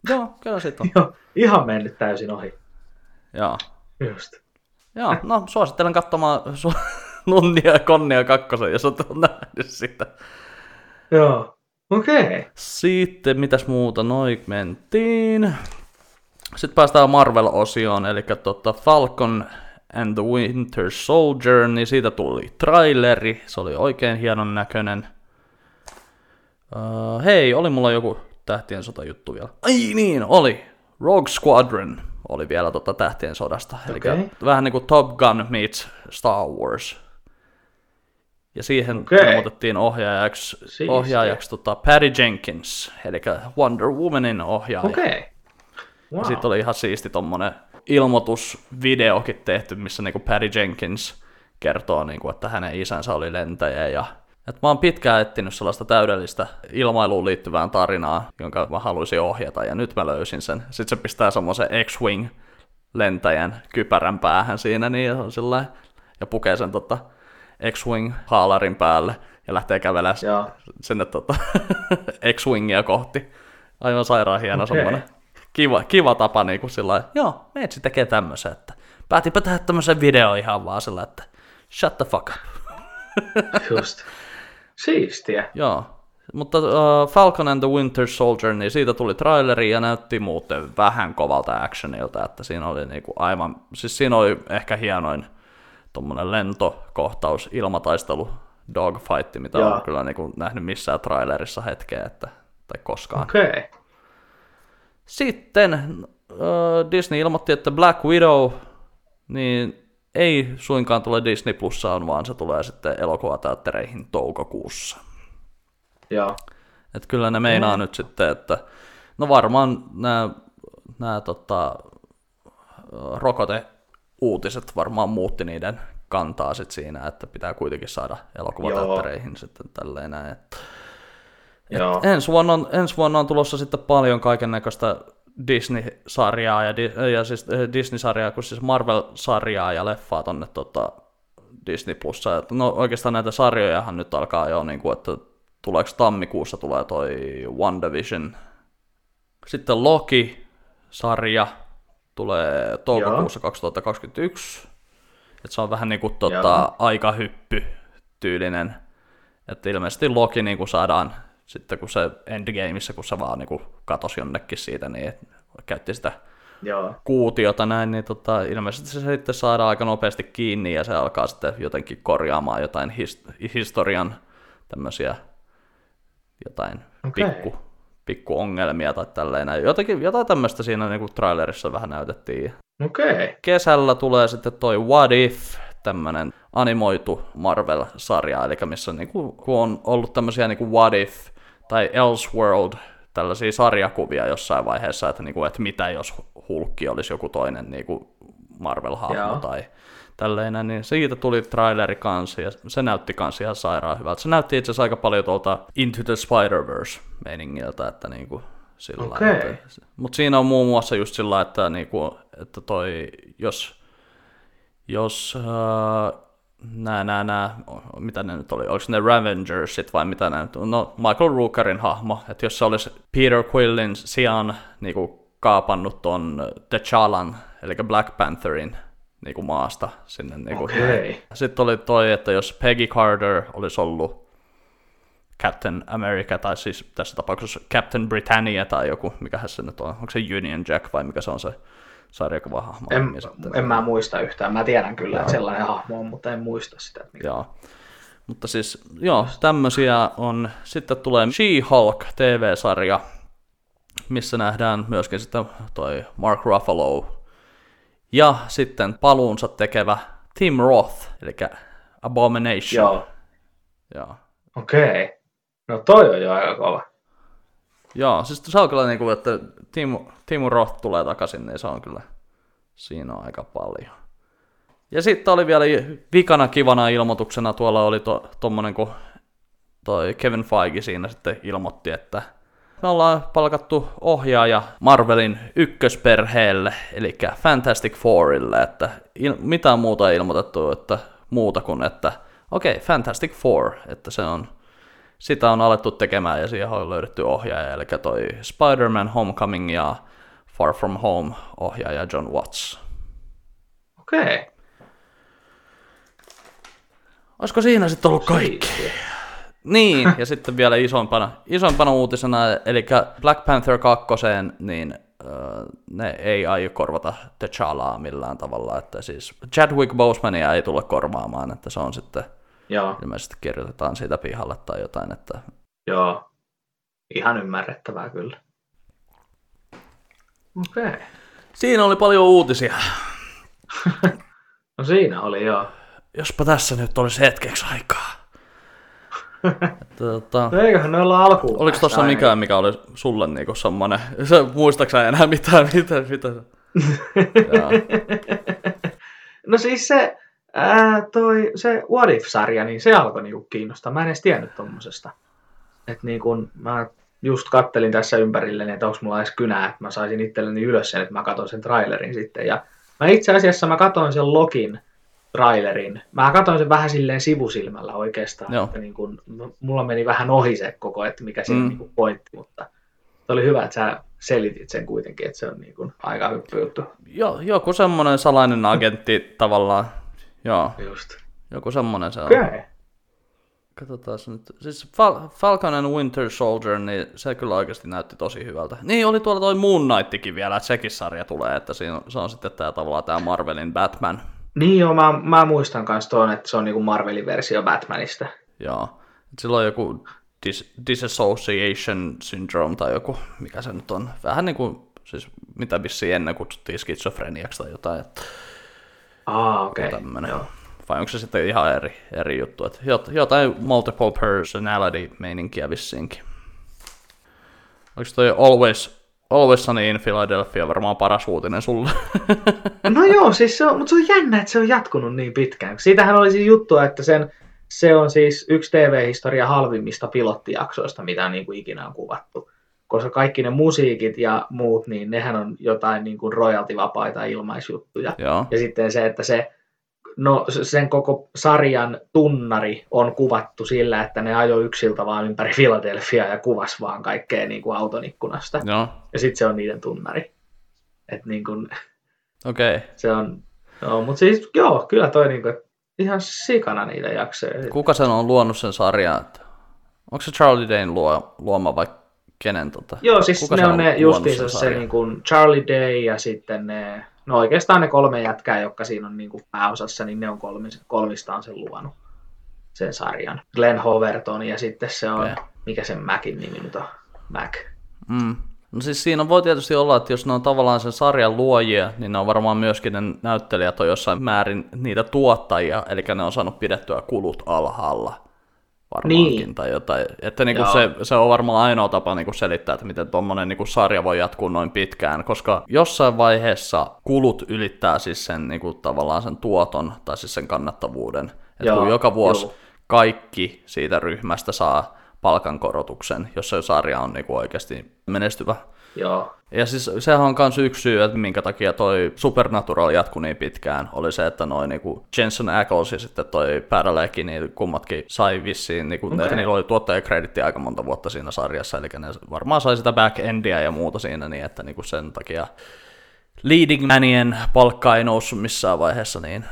Joo, kyllä sit on. [laughs] Joo, ihan mennyt täysin ohi. Joo. Just. Joo, no suosittelen katsomaan su- [laughs] Nunnia ja Konnia kakkosen, jos olet [laughs] nähnyt sitä. Joo. Okei. Okay. Sitten mitäs muuta, noin mentiin. Sitten päästään Marvel-osioon, eli tota Falcon and the Winter Soldier, niin siitä tuli traileri, se oli oikein hienon näköinen. Uh, hei, oli mulla joku tähtien sota juttu vielä. Ai niin, oli. Rogue Squadron oli vielä tota tähtien sodasta. Okei. Eli vähän niin kuin Top Gun meets Star Wars. Ja siihen Okei. ilmoitettiin ohjaajaksi, ohjaajaksi tota Patty Jenkins, eli Wonder Womanin ohjaaja. Okay. Wow. Ja sitten oli ihan siisti tommonen ilmoitusvideokin tehty, missä niinku Patty Jenkins kertoo, niinku, että hänen isänsä oli lentäjä. Ja... Et mä oon pitkään etsinyt sellaista täydellistä ilmailuun liittyvää tarinaa, jonka mä haluaisin ohjata, ja nyt mä löysin sen. Sitten se pistää semmoisen X-Wing lentäjän kypärän päähän siinä, niin on sillä ja pukee sen tota X-Wing haalarin päälle ja lähtee kävelemään sinne tota, [laughs] X-Wingia kohti. Aivan sairaan hieno Okei. semmoinen kiva, kiva tapa niin kuin sillä joo, meitsi tekee tämmöisen, että päätinpä tehdä tämmöisen video ihan vaan sillä, että shut the fuck up. [laughs] Just. Siistiä. Joo, mutta uh, Falcon and the Winter Soldier, niin siitä tuli traileri ja näytti muuten vähän kovalta actionilta, että siinä oli niinku aivan, siis siinä oli ehkä hienoin tommonen lentokohtaus, ilmataistelu, dogfight, mitä Joo. on kyllä niinku nähnyt missään trailerissa hetkeä, että, tai koskaan. Okei. Okay. Sitten äh, Disney ilmoitti, että Black Widow niin ei suinkaan tule Disney Plussaan, vaan se tulee sitten elokuvateattereihin toukokuussa. Joo. Et kyllä ne meinaa nyt sitten, että no varmaan nämä, nämä tota, rokote-uutiset varmaan muutti niiden kantaa sit siinä, että pitää kuitenkin saada elokuvateattereihin sitten tälleen näin. Että Joo. ensi, vuonna on, ensi vuonna on tulossa sitten paljon kaiken näköistä Disney-sarjaa ja, Di- ja siis eh, Disney-sarjaa, kun siis Marvel-sarjaa ja leffaa tonne tota, Disney Plussa. No oikeastaan näitä sarjojahan nyt alkaa jo, niin kuin, että tuleeko tammikuussa tulee toi WandaVision. Sitten Loki-sarja tulee toukokuussa 2021. Et se on vähän niin kuin tota, Joo. aikahyppy tyylinen. Että ilmeisesti Loki niin kuin saadaan sitten kun se Endgameissa, kun se vaan niin kuin katosi jonnekin siitä, niin käytti sitä Joo. kuutiota näin, niin tota, ilmeisesti se sitten saadaan aika nopeasti kiinni ja se alkaa sitten jotenkin korjaamaan jotain his- historian tämmöisiä jotain Okei. pikku, pikku ongelmia tai tälleen. Jotakin, jotain tämmöistä siinä niin kuin trailerissa vähän näytettiin. Okei. Okay. Kesällä tulee sitten toi What If, tämmönen animoitu Marvel-sarja, eli missä niinku, kun on ollut tämmöisiä niinku What If tai Elseworld, tällaisia sarjakuvia jossain vaiheessa, että, niinku, että mitä jos Hulkki olisi joku toinen niinku Marvel-hahmo Joo. tai tälleen, niin siitä tuli traileri kanssa, ja se näytti kanssa ihan sairaan hyvältä. Se näytti itse asiassa aika paljon tuolta Into the Spider-Verse meiningiltä, että niinku sillä lailla, Okei. että- Mutta siinä on muun muassa just sillä, että, niinku, että toi, jos, jos äh, nää, nää, nää, mitä ne nyt oli, oliko ne Revengersit vai mitä ne nyt, no Michael Rookerin hahmo, että jos se olisi Peter Quillin sijaan niinku kaapannut ton T'Challan, eli Black Pantherin niinku maasta sinne. Niinku Okei. Sitten oli toi, että jos Peggy Carter olisi ollut Captain America, tai siis tässä tapauksessa Captain Britannia tai joku, mikä se nyt on, onko se Union Jack vai mikä se on se sarjakuvahahmo? En, sitten? en mä muista yhtään. Mä tiedän kyllä, että sellainen hahmo on, mutta en muista sitä. mikä- Joo. Mutta siis, joo, tämmöisiä on. Sitten tulee She-Hulk TV-sarja, missä nähdään myöskin sitten toi Mark Ruffalo. Ja sitten paluunsa tekevä Tim Roth, eli Abomination. Joo. Joo. Okei. No toi on jo aika kova. Joo, siis se on kyllä niin kuin, että Timo, Timo Roth tulee takaisin, niin se on kyllä, siinä on aika paljon. Ja sitten oli vielä vikana kivana ilmoituksena, tuolla oli to, tommonen, kun toi Kevin Feige siinä sitten ilmoitti, että Me ollaan palkattu ohjaaja Marvelin ykkösperheelle, eli Fantastic Fourille, että il- mitään muuta ei ilmoitettu, että muuta kuin, että okei, okay, Fantastic Four, että se on, sitä on alettu tekemään ja siihen on löydetty ohjaaja, eli toi Spider-Man Homecoming ja Far From Home ohjaaja John Watts. Okei. Okay. Olisiko siinä sitten ollut kaikki? Niin, ja [laughs] sitten vielä isompana, isompana uutisena, eli Black Panther 2, niin ne ei aio korvata T'Challaa millään tavalla, että siis Chadwick Bosemania ei tule korvaamaan, että se on sitten, Joo, ilmeisesti kirjoitetaan siitä pihalle tai jotain, että joo. Ihan ymmärrettävää kyllä. Okei. Okay. siinä oli paljon uutisia. [laughs] No siinä oli joo. Jospa tässä nyt olisi hetkeksi aikaa. [laughs] Tota, No eiköhän ne olla alkuun. oliko tuossa mikään, mikä oli sulle niinku semmonen, sä muistaaksä enää mitään, mitä, mitä? [laughs] Jaa. No siis se, ää, toi, se What If-sarja, niin se alkoi niinku kiinnostaa. Mä en edes tiennyt tommosesta. Et niinku, mä just kattelin tässä ympärilleni, että onko mulla edes kynää, että mä saisin itselleni ylös sen, että mä katson sen trailerin sitten. Ja mä itse asiassa mä katsoin sen Lokin trailerin. Mä katsoin sen vähän silleen sivusilmällä oikeastaan. Joo. Että niinku, mulla meni vähän ohi se koko, että mikä siinä Mm. niinku pointti, mutta se oli hyvä, että sä selitit sen kuitenkin, että se on niinku aika hyppy juttu. Jo, joku semmonen salainen agentti tavallaan. Joo, Just. joku semmonen se on. Okei. Okay. Katsotaan se nyt. Siis Fal- Falcon and Winter Soldier, niin se kyllä oikeasti näytti tosi hyvältä. Niin oli tuolla toi Moon Knightikin vielä, että sekin sarja tulee, että siinä, se on sitten tää tavallaan tää Marvelin Batman. Niin joo, mä, mä muistan myös tuon, että se on niinku Marvelin versio Batmanista. Joo. On joku dis- disassociation syndrome tai joku, mikä se nyt on. Vähän niin kuin, siis mitä vissiin ennen kutsuttiin skitsofreniaksi tai jotain. Että Aa, okei. Okay. tämmönen. Joo. Vai onko se sitten ihan eri, eri juttu? Että jot- jotain multiple personality-meininkiä vissiinkin. Onko toi Always, Always Sunny in Philadelphia varmaan paras uutinen sulle? [laughs] No joo, siis se on, mutta se on jännä, että se on jatkunut niin pitkään. Siitähän oli siis juttua, että sen, se on siis yksi TV-historia halvimmista pilottijaksoista, mitä niin kuin ikinä on kuvattu. Koska kaikki ne musiikit ja muut, niin nehän on jotain niin kuin royaltivapaita ilmaisjuttuja. Joo. Ja sitten se, että se, no, sen koko sarjan tunnari on kuvattu sillä, että ne ajoi yksiltä vaan ympäri [laughs] Philadelphia ja kuvas vaan kaikkea niin kuin auton ikkunasta. Joo. Ja sitten se on niiden tunnari. Et niin kuin, [laughs] Okei. Okay. se on, no, mutta siis joo, kyllä toi niin kuin, ihan sikana niitä jaksoja. Kuka sen on luonut sen sarjan? Onko se Charlie Dane luo, luoma vai kenen? Tota? Joo, siis Kuka ne on ne justiinsa se niin kuin Charlie Day ja sitten ne, no oikeastaan ne kolme jätkää, jotka siinä on niin kuin pääosassa, niin ne on kolmis, kolmistaan sen luonut sen sarjan. Glenn Hoverton ja sitten se on, Okei. mikä sen Macin nimi nyt on? Mac. Mm. No siis siinä voi tietysti olla, että jos ne on tavallaan sen sarjan luojia, niin ne on varmaan myöskin ne näyttelijät on jossain määrin niitä tuottajia, eli ne on saanut pidettyä kulut alhaalla varmaankin Niin. tai jotain. Että niinku Joo. se, se on varmaan ainoa tapa niinku selittää, että miten tuommoinen niinku sarja voi jatkuu noin pitkään, koska jossain vaiheessa kulut ylittää siis sen niinku tavallaan sen tuoton tai siis sen kannattavuuden. Että Joo, kun joka vuosi joo. kaikki siitä ryhmästä saa palkankorotuksen, jos se sarja on niinku oikeasti menestyvä. Joo, Ja siis sehän on myös yksi syy, että minkä takia toi Supernatural jatkui niin pitkään, oli se, että noin niinku Jensen Ackles ja sitten toi Padalecki, niin kummatkin sai vissiin, niinku, okay. että niillä oli tuottajakreditti aika monta vuotta siinä sarjassa, eli ne varmaan sai sitä backendia ja muuta siinä, niin että niinku sen takia leading manien palkka ei noussut missään vaiheessa niin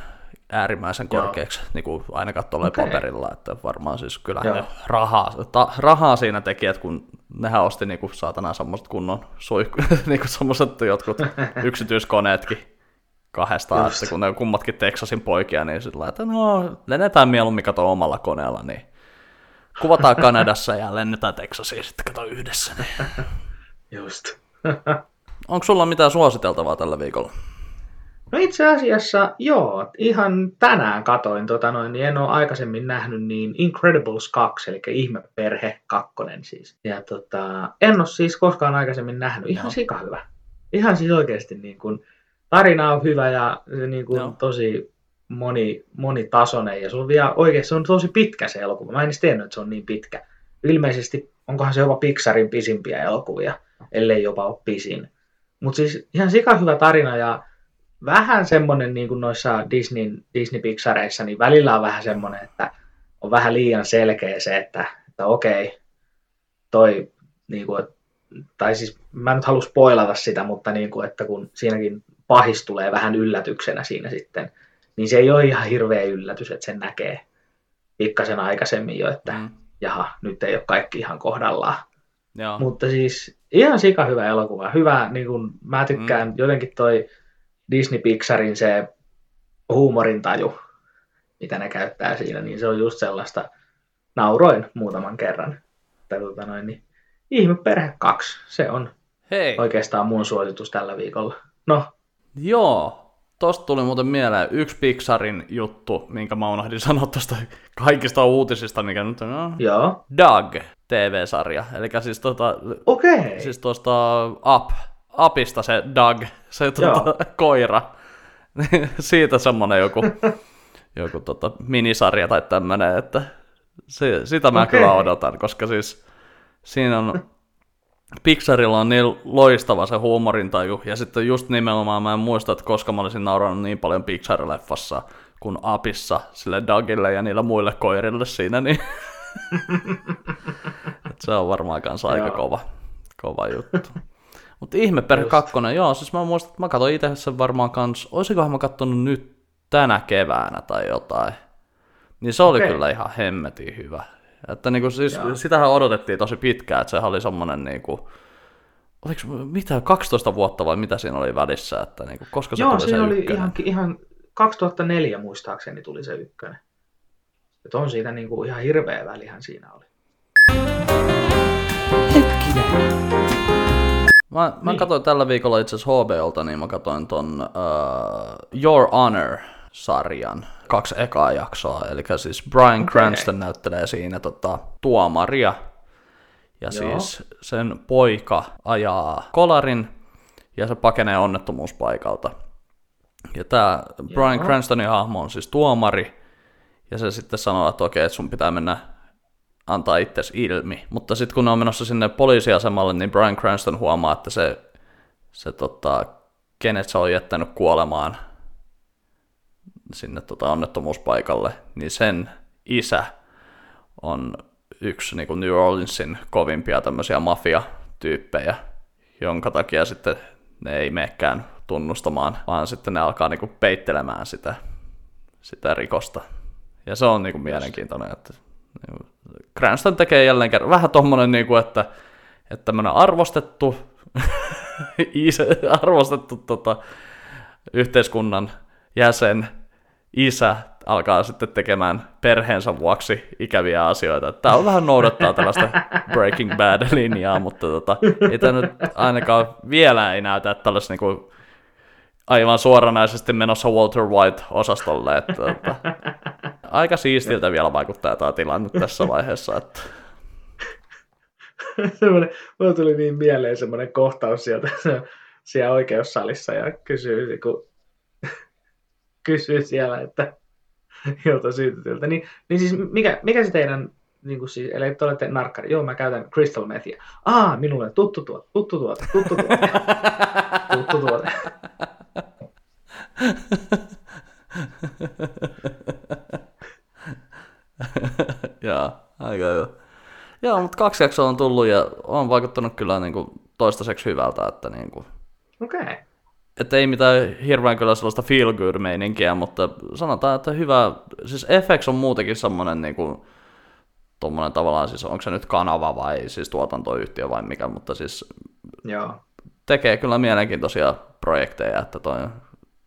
äärimmäisen Joo. korkeaksi, niin kuin ainakaan tuolla Okei. paperilla, että varmaan siis kyllä ne rahaa, ta, rahaa siinä teki, että kun nehän osti niinku saatana semmoiset kunnon suihku, [laughs] niinku semmoiset jotkut [laughs] yksityiskoneetkin kahdestaan, Just. että kun ne kummatkin Texasin poikia, niin sillä että no, lennetään mieluummin kato omalla koneella, niin kuvataan Kanadassa ja lennetään Texasiin sitten kato yhdessä. Niin. [laughs] just. Onko sulla mitään suositeltavaa tällä viikolla? No itse asiassa joo, ihan tänään katoin, tota noin, niin en ole aikaisemmin nähnyt niin Incredibles 2, eli Ihmeperhe 2 siis. Ja tota, en ole siis koskaan aikaisemmin nähnyt, ihan Joo. sika hyvä. Ihan siis oikeasti niin kuin, tarina on hyvä ja niin kuin, Joo. tosi moni, monitasoinen ja se on vielä oikeasti, se on tosi pitkä se elokuva. Mä en edes tiennyt, että se on niin pitkä. Ilmeisesti onkohan se jopa Pixarin pisimpiä elokuvia, ellei jopa ole pisin. Mutta siis ihan sika hyvä tarina ja vähän semmoinen niin kuin noissa Disney, Disney-Pixareissa, niin välillä on vähän semmoinen, että on vähän liian selkeä se, että, että okei, toi, niin kuin, tai siis mä en nyt halua spoilata sitä, mutta niin kuin, että kun siinäkin pahis tulee vähän yllätyksenä siinä sitten, niin se ei ole ihan hirveä yllätys, että sen näkee pikkasen aikaisemmin jo, että mm. jaha, nyt ei ole kaikki ihan kohdallaan. Joo. Mutta siis ihan sika hyvä elokuva. Hyvä, niin kun mä tykkään mm. jotenkin toi Disney Pixarin se huumorintaju, mitä ne käyttää siinä, niin se on just sellaista, nauroin muutaman kerran. Tai tota noin, niin Ihme perhe 2, se on Hei, oikeastaan mun suositus tällä viikolla. No, joo. Tosta tuli muuten mieleen yksi Pixarin juttu, minkä mä unohdin sanoa tuosta kaikista uutisista, mikä nyt on. No, joo, Doug TV-sarja. Eli siis, tota. Okay. siis tuosta Up, Upista se Doug, se tuota, koira. [laughs] Siitä semmonen joku, joku tota, minisarja tai tämmönen, että se, sitä mä Okei. kyllä odotan, koska siis siinä on Pixarilla on niin loistava se huumorintaju, ja sitten just nimenomaan mä en muista, että koska mä olisin naurannut niin paljon Pixar-leffassa kuin Apissa sille Dougille ja niille muille koirille siinä, niin [laughs] se on varmaan kanssa aika kova, kova juttu. Mutta ihme perhe kakkonen, joo, siis mä muistan, että mä katsoin itse sen varmaan kans, olisikohan mä kattonut nyt tänä keväänä tai jotain. Niin se oli Okei. kyllä ihan hemmetin hyvä. Että niinku siis, Joo. sitähän odotettiin tosi pitkään, että sehän oli semmonen niinku, oliko mitä, 12 vuotta vai mitä siinä oli välissä, että niinku, koska se Joo, tuli se oli ykkönen. ihan, ihan 2004 muistaakseni tuli se ykkönen. Et on siitä niin kuin ihan hirveä välihän siinä oli. Mä, mä Niin. niin. katsoin tällä viikolla itse asiassa HBOlta, niin mä katsoin ton uh, Your Honor-sarjan kaksi ekaa jaksoa. Eli siis Brian Okei. Cranston näyttelee siinä tota, tuomaria. Ja Joo. siis sen poika ajaa kolarin ja se pakenee onnettomuuspaikalta. Ja tämä Brian. Cranstonin hahmo on siis tuomari. Ja se sitten sanoo, että okei, että sun pitää mennä antaa itsesi ilmi. Mutta sitten kun ne on menossa sinne poliisiasemalle, niin Brian Cranston huomaa, että se, se tota, kenet se on jättänyt kuolemaan sinne tota, onnettomuuspaikalle, niin sen isä on yksi niin kuin New Orleansin kovimpia tämmöisiä mafia-tyyppejä, jonka takia sitten ne ei menekään tunnustamaan, vaan sitten ne alkaa niin kuin peittelemään sitä, sitä rikosta. Ja se on niin kuin mielenkiintoinen, että Cranston tekee jälleen kerran vähän tommonen, niin kuin, että, että tämmönen arvostettu, [laughs] arvostettu tota, yhteiskunnan jäsen, isä, alkaa sitten tekemään perheensä vuoksi ikäviä asioita. Tämä on vähän noudattaa tällaista Breaking Bad-linjaa, mutta tota, ei tämä nyt ainakaan vielä ei näytä, tällaista niinku aivan suoranaisesti menossa Walter White-osastolle. Että, tota, [laughs] aika siistiltä vielä vaikuttaa tämä tilanne tässä vaiheessa. Että, [laughs] semmoinen, mulla tuli niin mieleen semmoinen kohtaus sieltä siellä oikeussalissa ja kysyy, kun [laughs] kysyy siellä, että jolta syytetyltä. Niin, niin siis mikä, mikä se teidän, niin kuin siis, eli te olette narkkari, joo mä käytän crystal methia. Aa, minulle tuttu tuote, tuttu tuote, tuttu tuote, tuttu tuote. [laughs] Joo, aika hyvä. Joo, mutta kaksi jaksoa on tullut ja on vaikuttanut kyllä niin kuin toistaiseksi hyvältä, että niin kuin, Okei. Okay. että ei mitään hirveän kyllä sellaista feel good meininkiä, mutta sanotaan, että hyvä, siis FX on muutenkin semmoinen niin kuin, tommonen tavallaan, siis onko se nyt kanava vai siis tuotantoyhtiö vai mikä, mutta siis Joo. tekee kyllä mielenkiintoisia projekteja, että toi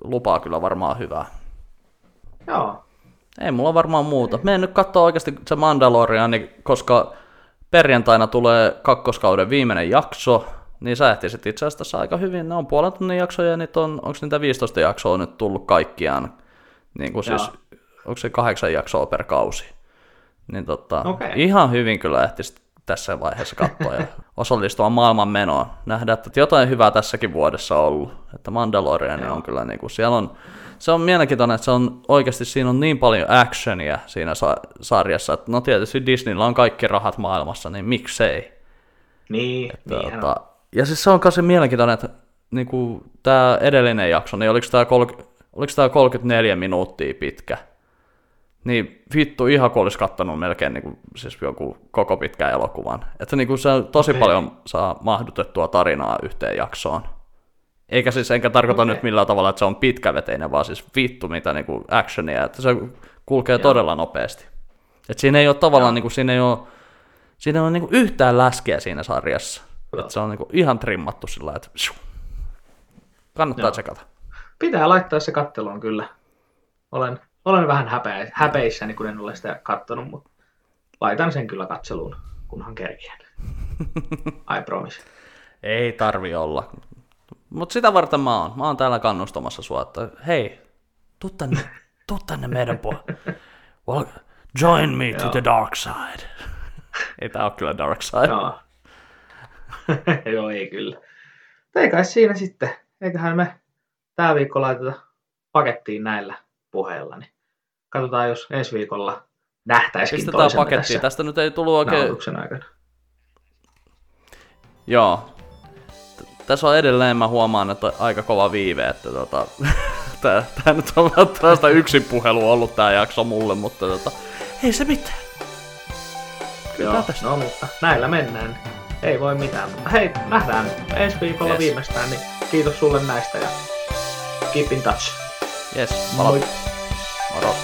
lupaa kyllä varmaan hyvää. Joo. Ei mulla varmaan muuta. Menen nyt katsoa oikeasti se Mandalorian, niin koska perjantaina tulee kakkoskauden viimeinen jakso, niin sä ehtisit itse asiassa tässä aika hyvin. Ne on puolen tunnin jaksoja ja niitä on, onko niitä 15 jaksoa nyt tullut kaikkiaan? Niin kuin siis, onko se kahdeksan jaksoa per kausi? Niin tota, Okei. ihan hyvin kyllä ehtisit tässä vaiheessa katsoa ja [laughs] osallistua maailman menoon. Nähdä, että jotain hyvää tässäkin vuodessa on ollut. Että Mandalorian on kyllä niin kuin, siellä on, se on mielenkiintoinen, että se on oikeasti siinä on niin paljon actionia siinä sa- sarjassa, että no tietysti Disneyllä on kaikki rahat maailmassa, niin miksei. Niin, niinhän on. Tuota, ja siis se on myös mielenkiintoinen, että niinku, tämä edellinen jakso, niin oliko tämä, kol- oliko tämä 34 minuuttia pitkä? Niin vittu ihan kuin olisi kattonut melkein niinku, siis joku koko pitkän elokuvan. Että niinku, se on tosi Okei. paljon saa mahdutettua tarinaa yhteen jaksoon. Eikä siis, enkä tarkoita Okei. nyt millään tavalla, että se on pitkäveteinen, vaan siis vittu mitä niinku actionia, että se kulkee todella nopeasti. Et siinä ei ole tavallaan, niinku, siinä ei ole, siinä ei ole niinku yhtään läskeä siinä sarjassa. Et se on niinku ihan trimmattu sillä että shoo. kannattaa Joo. tsekata. Pitää laittaa se katteluun kyllä. Olen, olen vähän häpeä, häpeissäni, kun en ole sitä kattonut, mutta laitan sen kyllä katseluun, kunhan kerkeen. [laughs] I promise. Ei tarvi olla. Mutta sitä varten mä oon. Mä oon täällä kannustamassa sua, että hei, tuu tänne, tuu tänne meidän puolelle. Well, join me to the dark side. [laughs] ei tää oo kyllä dark side. Joo. [laughs] Joo, ei kyllä. Ei kai siinä sitten. Eiköhän me tää viikko laiteta pakettiin näillä puheilla. Niin katsotaan, jos ensi viikolla nähtäisikin Pistetään toisemme pakettiin. tässä Tästä nyt ei tullut oikein... aikana. Joo. Tässä on edelleen, mä huomaan, että aika kova viive, että tota, [laughs] tää, tää nyt on vähän tällaista yksin puhelu ollut tää jakso mulle, mutta tota, ei se mitään. Kyllä Joo, tästä. no mutta näillä mennään. Ei voi mitään. Mutta hei, nähdään ensi viikolla Yes. viimeistään, niin kiitos sulle näistä ja keep in touch. Yes, moro. Moi. Moro.